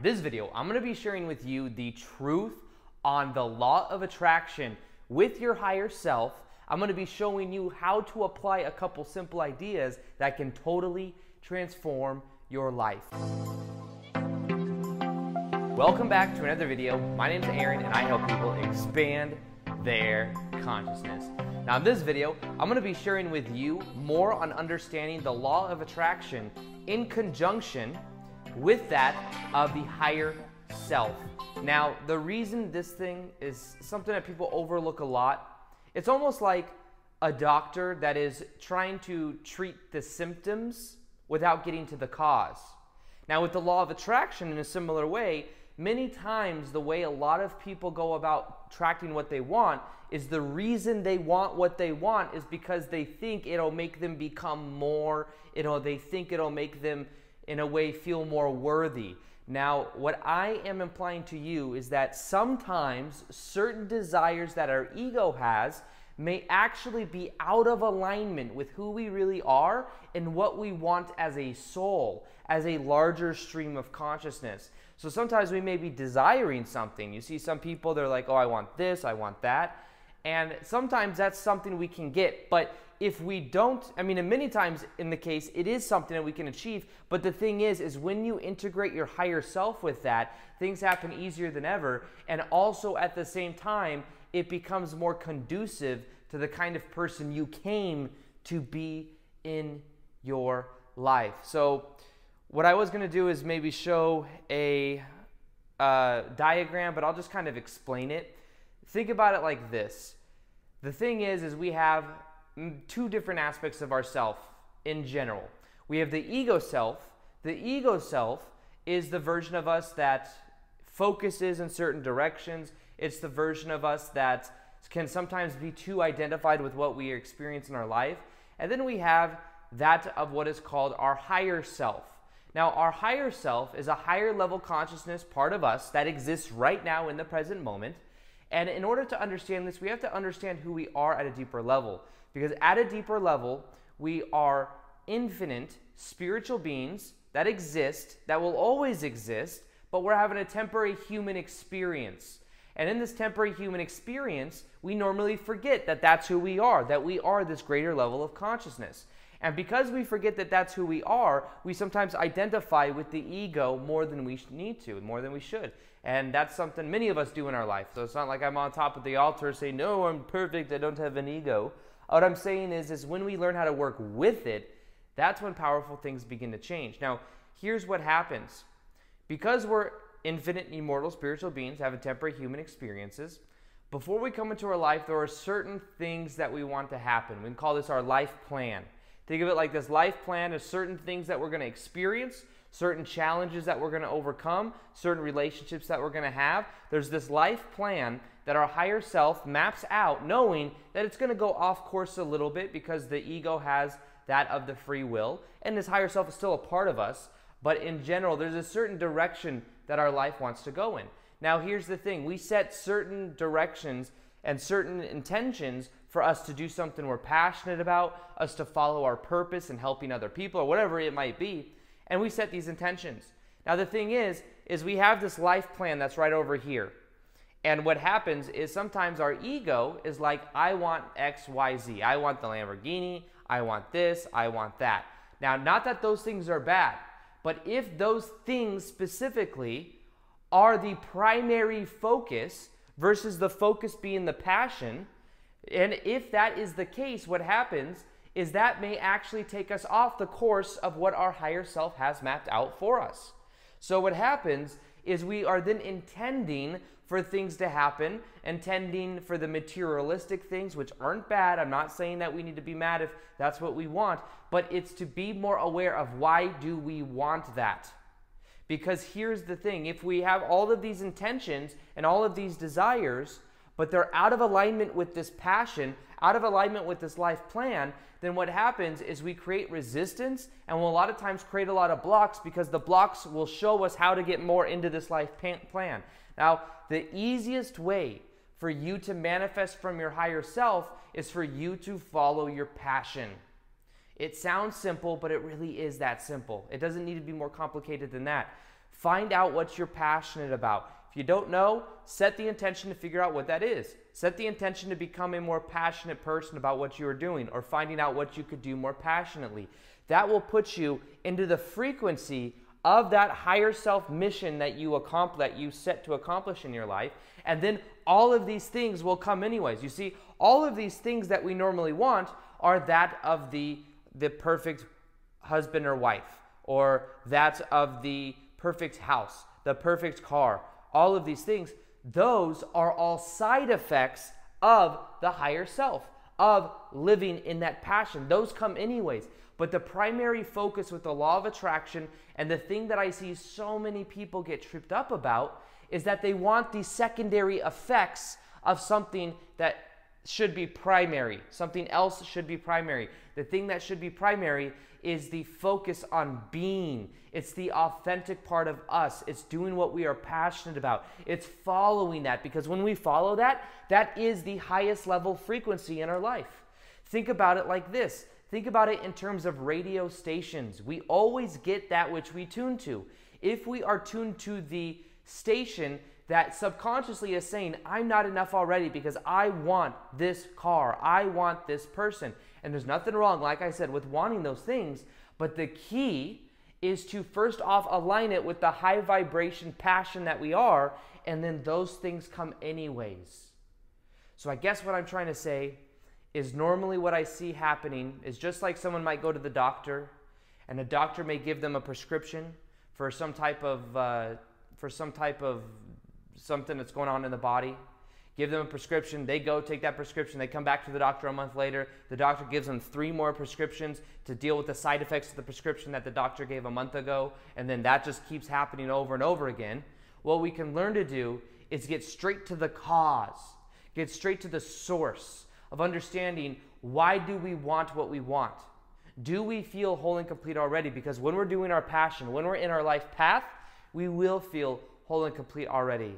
This video, I'm gonna be sharing with you the truth on the law of attraction with your higher self. I'm gonna be showing you how to apply a couple simple ideas that can totally transform your life. Welcome back to another video. My name is Aaron and I help people expand their consciousness. Now in this video, I'm gonna be sharing with you more on understanding the law of attraction in conjunction with that of the higher self. Now, the reason this thing is something that people overlook a lot, it's almost like a doctor that is trying to treat the symptoms without getting to the cause. Now, with the law of attraction, in a similar way, many times the way a lot of people go about attracting what they want is the reason they want what they want is because they think it'll make them become more, you know, they think it'll make them in a way feel more worthy. Now, what I am implying to you is that sometimes certain desires that our ego has may actually be out of alignment with who we really are and what we want as a soul, as a larger stream of consciousness. So sometimes we may be desiring something. You see some people, they're like, oh, I want this, I want that. And sometimes that's something we can get. But if we don't, I mean, many times in the case, it is something that we can achieve. But the thing is, is when you integrate your higher self with that, things happen easier than ever. And also at the same time, it becomes more conducive to the kind of person you came to be in your life. So, what I was going to do is maybe show a uh, diagram, but I'll just kind of explain it. Think about it like this. The thing is, is we have two different aspects of ourself in general. We have the ego self. The ego self is the version of us that focuses in certain directions. It's the version of us that can sometimes be too identified with what we experience in our life. And then we have that of what is called our higher self. Now, our higher self is a higher level consciousness part of us that exists right now in the present moment. And in order to understand this, we have to understand who we are at a deeper level. Because at a deeper level, we are infinite spiritual beings that exist, that will always exist, but we're having a temporary human experience. And in this temporary human experience, we normally forget that that's who we are, that we are this greater level of consciousness. And because we forget that that's who we are, we sometimes identify with the ego more than we need to, more than we should. And that's something many of us do in our life. So it's not like I'm on top of the altar saying, No, I'm perfect, I don't have an ego. What I'm saying is, is when we learn how to work with it, that's when powerful things begin to change. Now, here's what happens. Because we're infinite, immortal spiritual beings, having temporary human experiences, before we come into our life, there are certain things that we want to happen. We can call this our life plan. Think of it like this life plan is certain things that we're going to experience, certain challenges that we're going to overcome, certain relationships that we're going to have. There's this life plan that our higher self maps out, knowing that it's going to go off course a little bit because the ego has that of the free will, and this higher self is still a part of us. But in general, there's a certain direction that our life wants to go in. Now, here's the thing we set certain directions and certain intentions for us to do something we're passionate about, us to follow our purpose and helping other people or whatever it might be, and we set these intentions. Now the thing is is we have this life plan that's right over here. And what happens is sometimes our ego is like I want XYZ. I want the Lamborghini, I want this, I want that. Now, not that those things are bad, but if those things specifically are the primary focus versus the focus being the passion, and if that is the case, what happens is that may actually take us off the course of what our higher self has mapped out for us. So, what happens is we are then intending for things to happen, intending for the materialistic things, which aren't bad. I'm not saying that we need to be mad if that's what we want, but it's to be more aware of why do we want that. Because here's the thing if we have all of these intentions and all of these desires, but they're out of alignment with this passion, out of alignment with this life plan, then what happens is we create resistance and we'll a lot of times create a lot of blocks because the blocks will show us how to get more into this life plan. Now, the easiest way for you to manifest from your higher self is for you to follow your passion. It sounds simple, but it really is that simple. It doesn't need to be more complicated than that. Find out what you're passionate about. If you don't know, set the intention to figure out what that is. Set the intention to become a more passionate person about what you are doing or finding out what you could do more passionately. That will put you into the frequency of that higher self mission that you accomplish that you set to accomplish in your life and then all of these things will come anyways you see all of these things that we normally want are that of the the perfect husband or wife or that of the perfect house the perfect car all of these things those are all side effects of the higher self of living in that passion those come anyways but the primary focus with the law of attraction and the thing that I see so many people get tripped up about is that they want the secondary effects of something that should be primary. Something else should be primary. The thing that should be primary is the focus on being. It's the authentic part of us. It's doing what we are passionate about. It's following that because when we follow that, that is the highest level frequency in our life. Think about it like this Think about it in terms of radio stations. We always get that which we tune to. If we are tuned to the station that subconsciously is saying, I'm not enough already because I want this car, I want this person. And there's nothing wrong, like I said, with wanting those things. But the key is to first off align it with the high vibration passion that we are, and then those things come anyways. So I guess what I'm trying to say is normally what I see happening is just like someone might go to the doctor and the doctor may give them a prescription for some type of uh, for some type of something that's going on in the body give them a prescription they go take that prescription they come back to the doctor a month later the doctor gives them three more prescriptions to deal with the side effects of the prescription that the doctor gave a month ago and then that just keeps happening over and over again what we can learn to do is get straight to the cause get straight to the source of understanding why do we want what we want? Do we feel whole and complete already? Because when we're doing our passion, when we're in our life path, we will feel whole and complete already.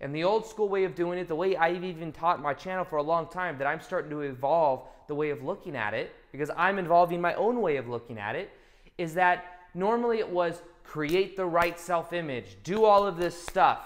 And the old school way of doing it, the way I've even taught my channel for a long time, that I'm starting to evolve the way of looking at it, because I'm involving my own way of looking at it, is that normally it was create the right self image, do all of this stuff,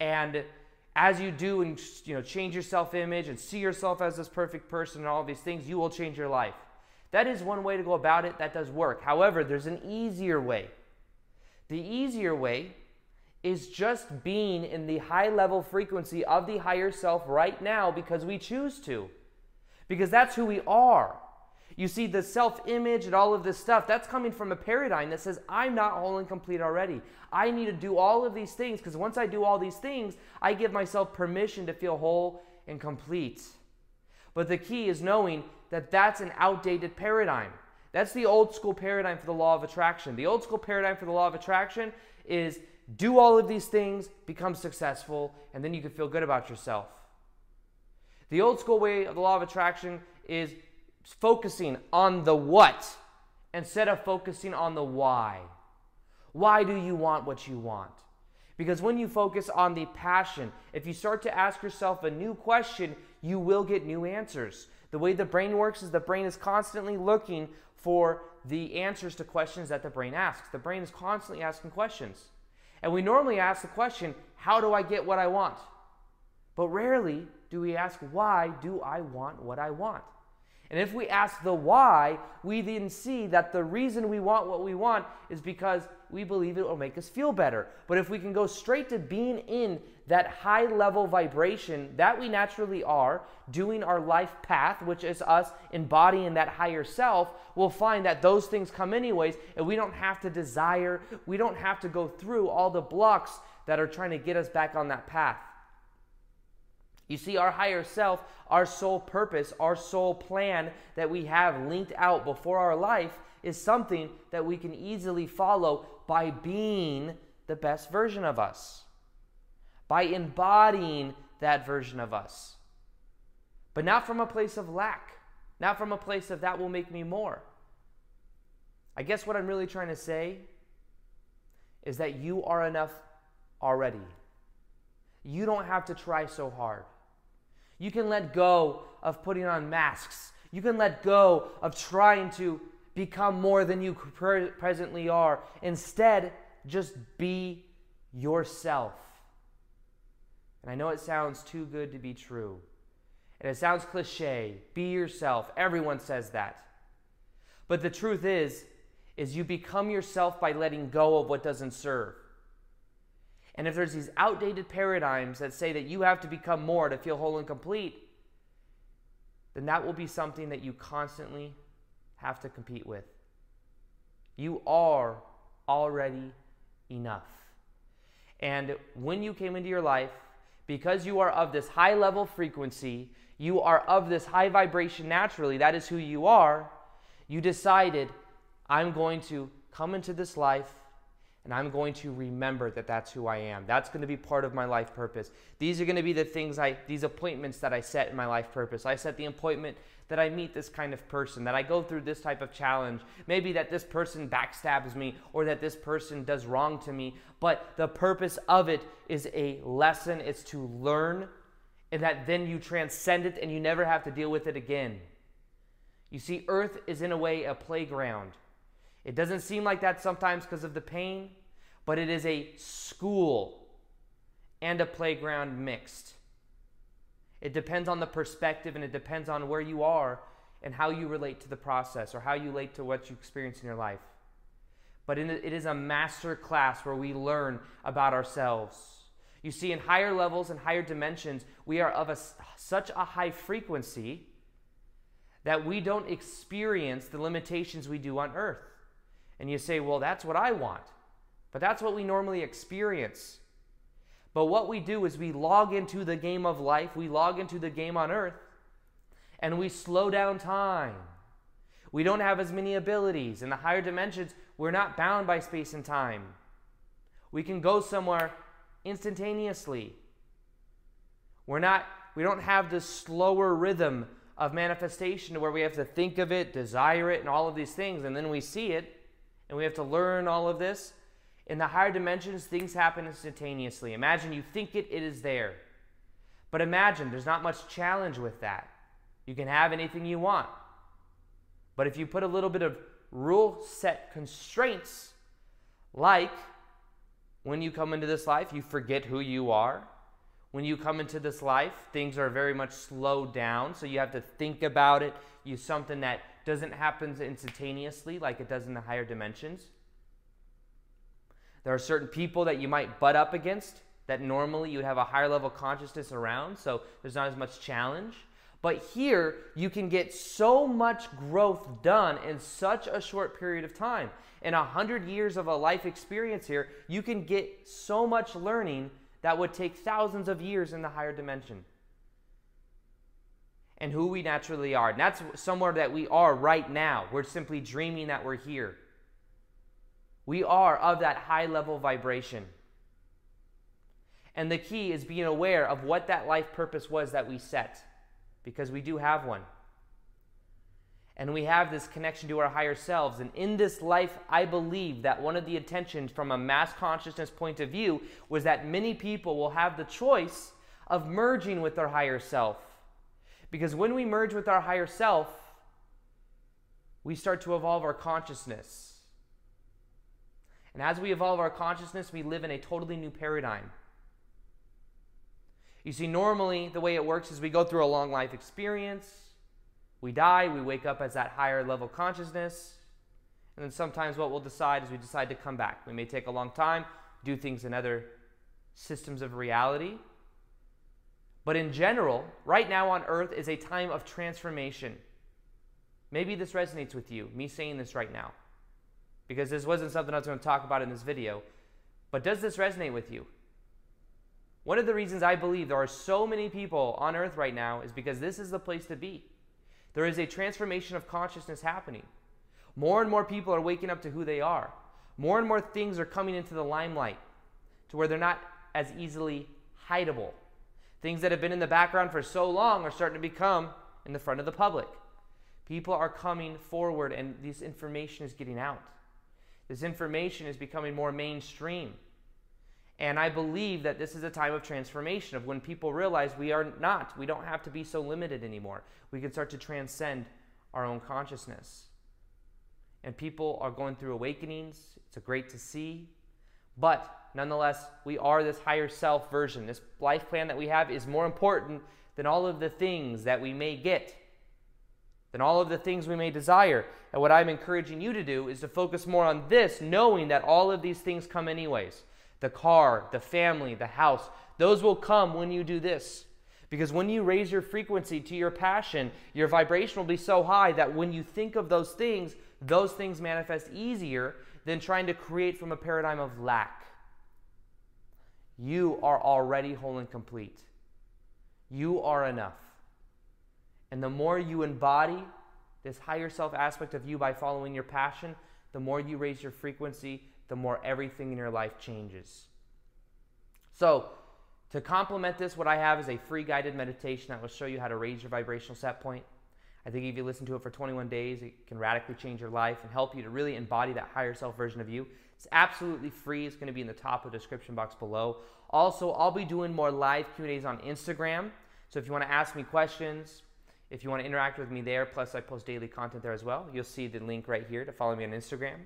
and as you do and you know change your self-image and see yourself as this perfect person and all these things, you will change your life. That is one way to go about it. That does work. However, there's an easier way. The easier way is just being in the high level frequency of the higher self right now because we choose to. Because that's who we are. You see, the self image and all of this stuff, that's coming from a paradigm that says, I'm not whole and complete already. I need to do all of these things because once I do all these things, I give myself permission to feel whole and complete. But the key is knowing that that's an outdated paradigm. That's the old school paradigm for the law of attraction. The old school paradigm for the law of attraction is do all of these things, become successful, and then you can feel good about yourself. The old school way of the law of attraction is focusing on the what instead of focusing on the why. Why do you want what you want? Because when you focus on the passion, if you start to ask yourself a new question, you will get new answers. The way the brain works is the brain is constantly looking for the answers to questions that the brain asks. The brain is constantly asking questions. And we normally ask the question, How do I get what I want? But rarely do we ask, Why do I want what I want? And if we ask the why, we then see that the reason we want what we want is because we believe it will make us feel better. But if we can go straight to being in that high level vibration that we naturally are, doing our life path, which is us embodying that higher self, we'll find that those things come anyways, and we don't have to desire, we don't have to go through all the blocks that are trying to get us back on that path. You see, our higher self, our sole purpose, our sole plan that we have linked out before our life is something that we can easily follow by being the best version of us, by embodying that version of us. But not from a place of lack, not from a place of that will make me more. I guess what I'm really trying to say is that you are enough already. You don't have to try so hard. You can let go of putting on masks. You can let go of trying to become more than you presently are. Instead, just be yourself. And I know it sounds too good to be true. And it sounds cliche. Be yourself. Everyone says that. But the truth is, is you become yourself by letting go of what doesn't serve. And if there's these outdated paradigms that say that you have to become more to feel whole and complete, then that will be something that you constantly have to compete with. You are already enough. And when you came into your life, because you are of this high level frequency, you are of this high vibration naturally, that is who you are, you decided, I'm going to come into this life and I'm going to remember that that's who I am. That's going to be part of my life purpose. These are going to be the things I, these appointments that I set in my life purpose. I set the appointment that I meet this kind of person, that I go through this type of challenge. Maybe that this person backstabs me or that this person does wrong to me. But the purpose of it is a lesson, it's to learn, and that then you transcend it and you never have to deal with it again. You see, earth is in a way a playground. It doesn't seem like that sometimes because of the pain, but it is a school and a playground mixed. It depends on the perspective and it depends on where you are and how you relate to the process or how you relate to what you experience in your life. But it is a master class where we learn about ourselves. You see, in higher levels and higher dimensions, we are of a, such a high frequency that we don't experience the limitations we do on earth. And you say, well, that's what I want. But that's what we normally experience. But what we do is we log into the game of life, we log into the game on earth, and we slow down time. We don't have as many abilities. In the higher dimensions, we're not bound by space and time. We can go somewhere instantaneously. We're not we don't have the slower rhythm of manifestation where we have to think of it, desire it, and all of these things, and then we see it and we have to learn all of this. In the higher dimensions, things happen instantaneously. Imagine you think it, it is there. But imagine there's not much challenge with that. You can have anything you want. But if you put a little bit of rule set constraints, like when you come into this life, you forget who you are. When you come into this life, things are very much slowed down, so you have to think about it. You something that doesn't happen instantaneously like it does in the higher dimensions. There are certain people that you might butt up against that normally you would have a higher level consciousness around, so there's not as much challenge. But here, you can get so much growth done in such a short period of time. In a hundred years of a life experience here, you can get so much learning that would take thousands of years in the higher dimension and who we naturally are. And that's somewhere that we are right now. We're simply dreaming that we're here. We are of that high level vibration. And the key is being aware of what that life purpose was that we set, because we do have one. And we have this connection to our higher selves. And in this life, I believe that one of the intentions from a mass consciousness point of view was that many people will have the choice of merging with their higher self because when we merge with our higher self, we start to evolve our consciousness. And as we evolve our consciousness, we live in a totally new paradigm. You see, normally the way it works is we go through a long life experience, we die, we wake up as that higher level consciousness, and then sometimes what we'll decide is we decide to come back. We may take a long time, do things in other systems of reality, but in general, right now on earth is a time of transformation. Maybe this resonates with you, me saying this right now, because this wasn't something I was going to talk about in this video. But does this resonate with you? One of the reasons I believe there are so many people on earth right now is because this is the place to be. There is a transformation of consciousness happening. More and more people are waking up to who they are. More and more things are coming into the limelight to where they're not as easily hideable. Things that have been in the background for so long are starting to become in the front of the public. People are coming forward and this information is getting out. This information is becoming more mainstream. And I believe that this is a time of transformation of when people realize we are not, we don't have to be so limited anymore. We can start to transcend our own consciousness. And people are going through awakenings. It's great to see. But nonetheless, we are this higher self version. This life plan that we have is more important than all of the things that we may get, than all of the things we may desire. And what I'm encouraging you to do is to focus more on this, knowing that all of these things come anyways the car, the family, the house. Those will come when you do this. Because when you raise your frequency to your passion, your vibration will be so high that when you think of those things, those things manifest easier than trying to create from a paradigm of lack. You are already whole and complete. You are enough. And the more you embody this higher self aspect of you by following your passion, the more you raise your frequency, the more everything in your life changes. So, to complement this, what I have is a free guided meditation that will show you how to raise your vibrational set point. I think if you listen to it for 21 days, it can radically change your life and help you to really embody that higher self version of you. It's absolutely free. It's going to be in the top of the description box below. Also, I'll be doing more live Q&As on Instagram. So if you want to ask me questions, if you want to interact with me there, plus I post daily content there as well, you'll see the link right here to follow me on Instagram.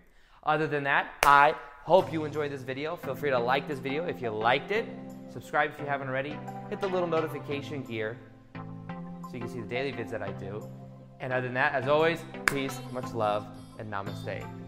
Other than that, I hope you enjoyed this video. Feel free to like this video if you liked it. Subscribe if you haven't already. Hit the little notification gear so you can see the daily vids that I do. And other than that, as always, peace, much love, and namaste.